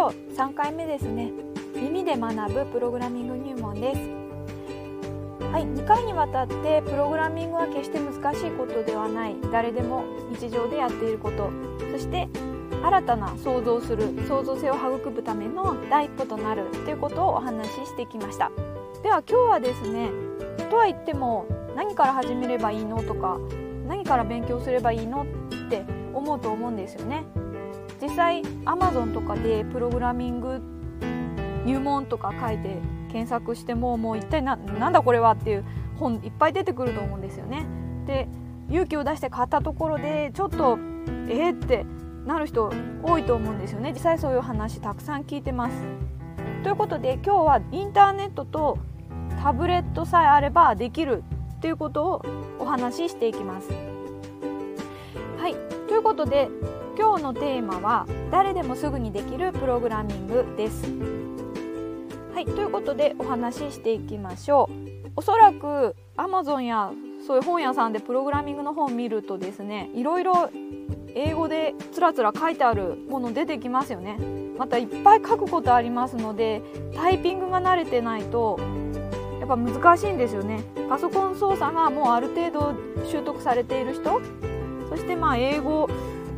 今日3回目ですね。耳で学ぶプログラミング入門です。はい2回にわたってプログラミングは決して難しいことではない。誰でも日常でやっていること。そして新たな想像する創造性を育むための第一歩となる。ということをお話ししてきました。では今日はですねとは言っても何から始めればいいのとか何から勉強すればいいのって思うと思うんですよね。実際 Amazon とかでプログラミング入門とか書いて検索してももう一体ななんだこれはっていう本いっぱい出てくると思うんですよね。で勇気を出して買ったところでちょっとえー、ってなる人多いと思うんですよね実際そういう話たくさん聞いてます。ということで今日はインターネットとタブレットさえあればできるっていうことをお話ししていきます。いということで今日のテーマは誰でもすぐにできるプログラミングです。はいということでお話ししていきましょう。おそらく Amazon やそういう本屋さんでプログラミングの本を見るとですねいろいろ英語でつらつら書いてあるもの出てきますよね。またいっぱい書くことありますのでタイピングが慣れてないとやっぱ難しいんですよね。パソコン操作がもうある程度習得されている人そしてまあ英語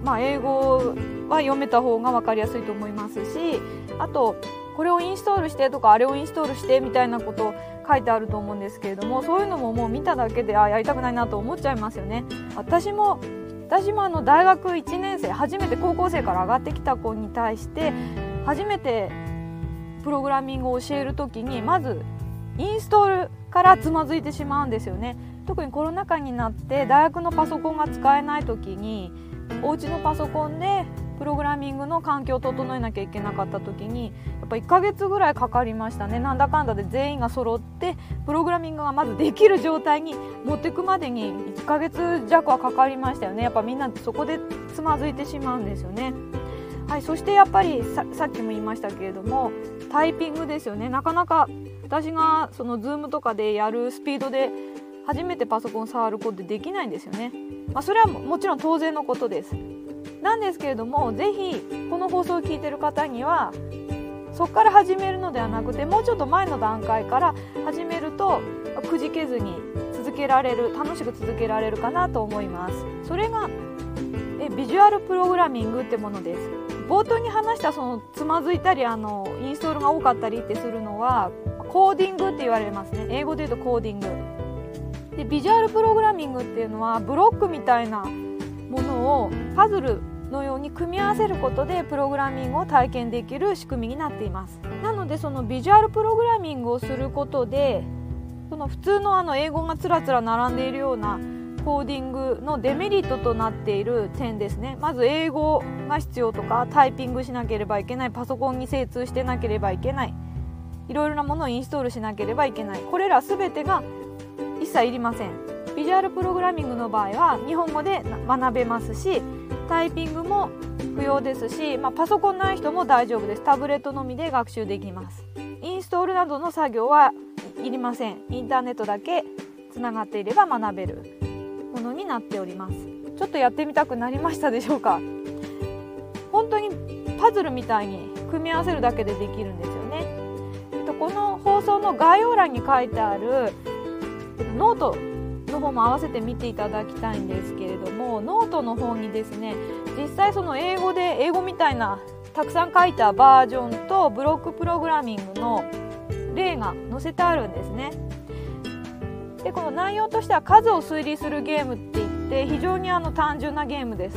まあ、英語は読めた方が分かりやすいと思いますしあとこれをインストールしてとかあれをインストールしてみたいなこと書いてあると思うんですけれどもそういうのももう見ただけであやりたくないなと思っちゃいますよね。私も私もあの大学1年生初めて高校生から上がってきた子に対して初めてプログラミングを教える時にまずインストールからつまずいてしまうんですよね。特にコロナ禍になって大学のパソコンが使えない時にお家のパソコンでプログラミングの環境を整えなきゃいけなかった時にやっぱ1ヶ月ぐらいかかりましたね。なんだかんだで全員が揃ってプログラミングがまずできる状態に持っていくまでに1ヶ月弱はかかりましたよね。やっぱみんなそこでつまずいてしまうんですよね。はい、そしてやっぱりさっきも言いましたけれどもタイピングですよね。なかなか私がその Zoom とかでやるスピードで初めてパソコン触ることできないんですよね。まあ、それはもちろん当然のことです。なんですけれどもぜひこの放送を聞いてる方にはそこから始めるのではなくてもうちょっと前の段階から始めるとくじけずに続けられる楽しく続けられるかなと思います。それがえビジュアルプログラミングってものです。冒頭に話したそのつまずいたりあのインストールが多かったりってするのはコーディングって言われますね。英語で言うとコーディング。でビジュアルプログラミングっていうのはブロックみたいなものをパズルのように組み合わせることでプログラミングを体験できる仕組みになっています。なのでそのビジュアルプログラミングをすることでその普通のあの英語がつらつら並んでいるようなコーディングのデメリットとなっている点ですね。まず英語が必要とかタイピングしなければいけないパソコンに精通してなければいけない。いろいろなものをインストールしなければいけない。これら全てが一切いりません。ビジュアルプログラミングの場合は日本語で学べますしタイピングも不要ですし、まあ、パソコンない人も大丈夫です。タブレットのみで学習できます。インストールなどの作業はいりません。インターネットだけつながっていれば学べる。ものになっております。ちょっとやってみたくなりましたでしょうか？本当にパズルみたいに組み合わせるだけでできるんですよね。この放送の概要欄に書いてあるノートの方も合わせて見ていただきたいんですけれどもノートの方にですね実際その英語で英語みたいなたくさん書いたバージョンとブロックプログラミングの例が載せてあるんですね。でこの内容としては数を推理するゲームって言って非常にあの単純なゲームです。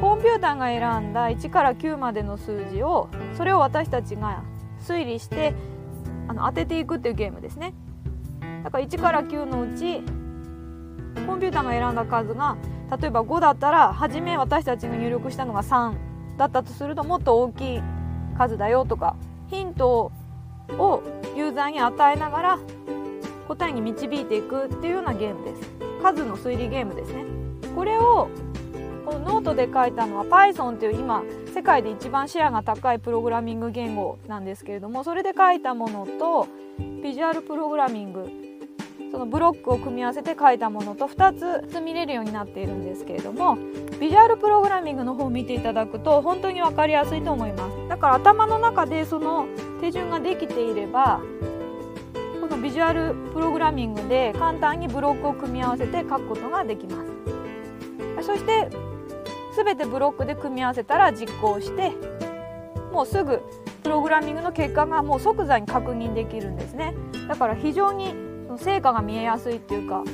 コンピューターが選んだ1から9までの数字をそれを私たちが推理してあの当てていくっていうゲームですね。だから1から9のうちコンピューターが選んだ数が例えば5だったら初め私たちが入力したのが3だったとするともっと大きい数だよとかヒントをユーザーに与えながら答えに導いていくっていうようなゲームです数の推理ゲームですねこれをこのノートで書いたのは Python っていう今世界で一番シェアが高いプログラミング言語なんですけれどもそれで書いたものとビジュアルプログラミングそのブロックを組み合わせて書いたものと2つ見れるようになっているんですけれどもビジュアルプログラミングの方を見ていただくと本当に分かりやすいと思います。だから頭の中でその手順ができていればこのビジュアルプログラミングで簡単にブロックを組み合わせて書くことができます。そして全てブロックで組み合わせたら実行してもうすぐプログラミングの結果がもう即座に確認できるんですねだから非常に成果が見えやすいっていうか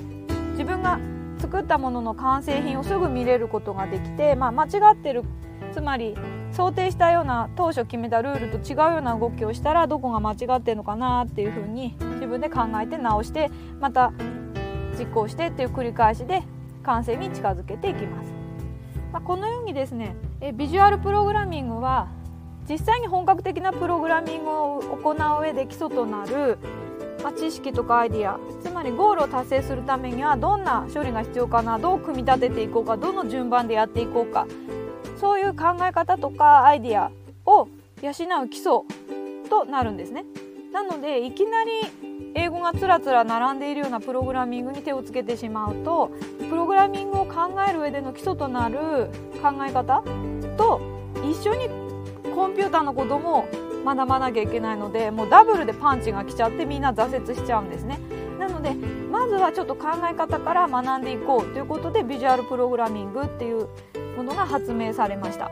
自分が作ったものの完成品をすぐ見れることができて、まあ、間違ってるつまり想定したような当初決めたルールと違うような動きをしたらどこが間違ってるのかなっていうふうに自分で考えて直してまた実行してっていう繰り返しで完成に近づけていきます。まあ、このようにですねえビジュアルプログラミングは実際に本格的なプログラミングを行う上で基礎となるまあ、知識とかアイディアつまりゴールを達成するためにはどんな処理が必要かなどう組み立てていこうかどの順番でやっていこうかそういう考え方とかアイディアを養う基礎となるんですね。なのでいきなり英語がつらつら並んでいるようなプログラミングに手をつけてしまうとプログラミングを考える上での基礎となる考え方と一緒にコンピューターのことも学ばなきゃいけないのでもうダブルでパンチが来ちゃってみんな挫折しちゃうんですね。なのでまずはちょっと考え方から学んでいこうということでビジュアルプログラミングっていうものが発明されました。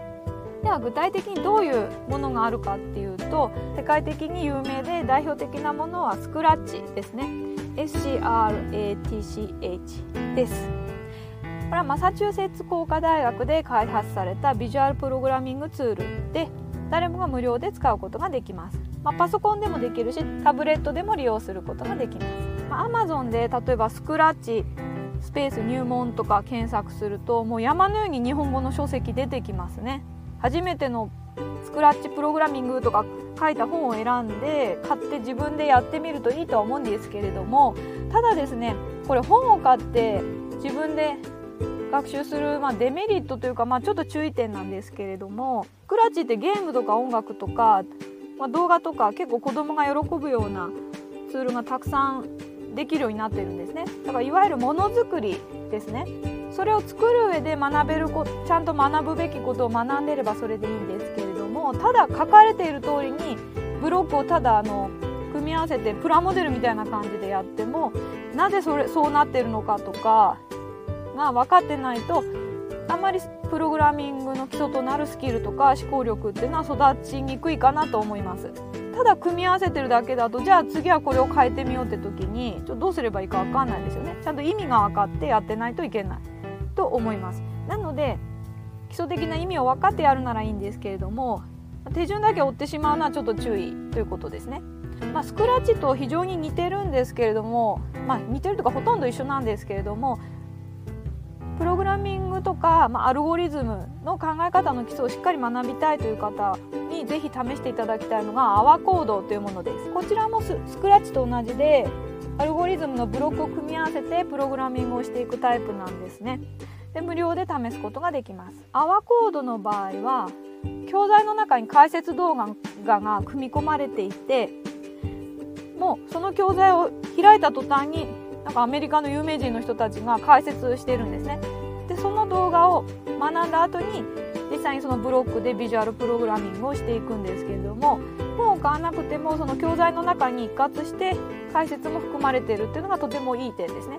では具体的にどういうものがあるかっていうと世界的に有名で代表的なものはスクラッチですね。SCRATCH です。これはマサチューセッツ工科大学で開発されたビジュアルプログラミングツールで誰もが無料で使うことができます、まあ、パソコンでもできるしタブレットでも利用することができます、まあ、Amazon で例えばスクラッチスペース入門とか検索するともう山のように日本語の書籍出てきますね。初めてのスクラッチプログラミングとか書いた本を選んで買って自分でやってみるといいとは思うんですけれどもただですねこれ本を買って自分で学習する、まあ、デメリットというか、まあ、ちょっと注意点なんですけれどもスクラッチってゲームとか音楽とか、まあ、動画とか結構子供が喜ぶようなツールがたくさんできるようになってるんですね。だからいわゆるものづくりですね。それを作る上で学べるこちゃんと学ぶべきことを学んでればそれでいいんですけれどもただ書かれている通りにブロックをただあの組み合わせてプラモデルみたいな感じでやってもなぜそれそうなってるのかとかが分かってないとあんまりプログラミングの基礎となるスキルとか思考力っていうのは育ちにくいかなと思います。ただ組み合わせてるだけだとじゃあ次はこれを変えてみようって時にちょどうすればいいか分かんないですよね。ちゃんと意味が分かってやってないといけない。と思います。なので基礎的な意味を分かってやるならいいんですけれども手順だけ追ってしまうのはちょっと注意ということですね。まあ、スクラッチと非常に似てるんですけれども、まあ、似てるとかほとんど一緒なんですけれどもプログラミングとか、まあ、アルゴリズムの考え方の基礎をしっかり学びたいという方にぜひ試していただきたいのがアワコードというものです。こちらもスクラッチと同じでアルゴリズムのブロックを組み合わせてプログラミングをしていくタイプなんですねで無料で試すことができますアワコードの場合は教材の中に解説動画が組み込まれていてもうその教材を開いた途端になんかアメリカの有名人の人たちが解説してるんですね。でその動画を学んだ後に実際にそのブロックでビジュアルプログラミングをしていくんですけれども本を買わなくてもその教材の中に一括して解説も含まれているっていうのがとてもいい点ですね。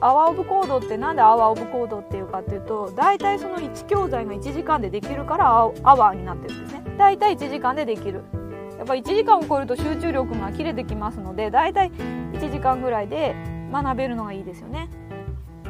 アワーオブコードってなんでアワーオブコードっていうかっていうと大体その1教材が1時間でできるからアワーになってるんですね大体1時間でできるやっぱ1時間を超えると集中力が切れてきますので大体1時間ぐらいで学べるのがいいですよね。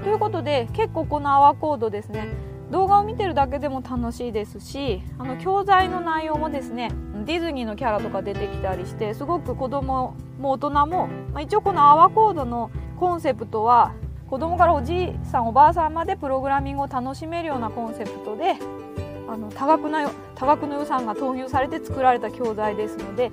ということで結構このアワーコードですね動画を見てるだけでも楽しいですしあの教材の内容もですねディズニーのキャラとか出てきたりしてすごく子供も大人も、まあ、一応このアワコードのコンセプトは子供からおじいさんおばあさんまでプログラミングを楽しめるようなコンセプトであの多額な多額の予算が投入されて作られた教材ですので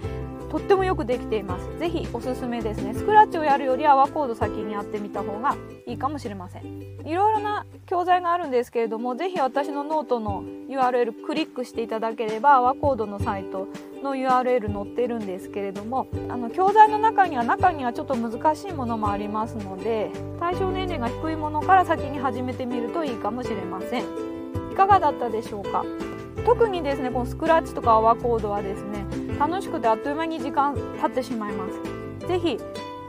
とってもよくできています。ぜひおすすめですね。スクラッチをやるよりは Hour of Code 先にやってみた方がいいかもしれません。いろいろな教材があるんですけれどもぜひ私のノートの URL クリックしていただければ Hour of Code のサイトの URL 載ってるんですけれどもあの教材の中には中にはちょっと難しいものもありますので対象年齢が低いものから先に始めてみるといいかもしれません。いかがだったでしょうか？特にですねこのスクラッチとかワコードはですね楽しくてあっという間に時間経ってしまいます。是非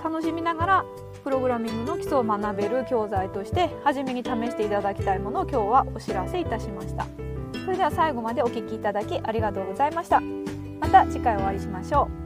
楽しみながらプログラミングの基礎を学べる教材として初めに試していただきたいものを今日はお知らせいたしました。それでは最後までお聴きいただきありがとうございました。また次回お会いしましょう。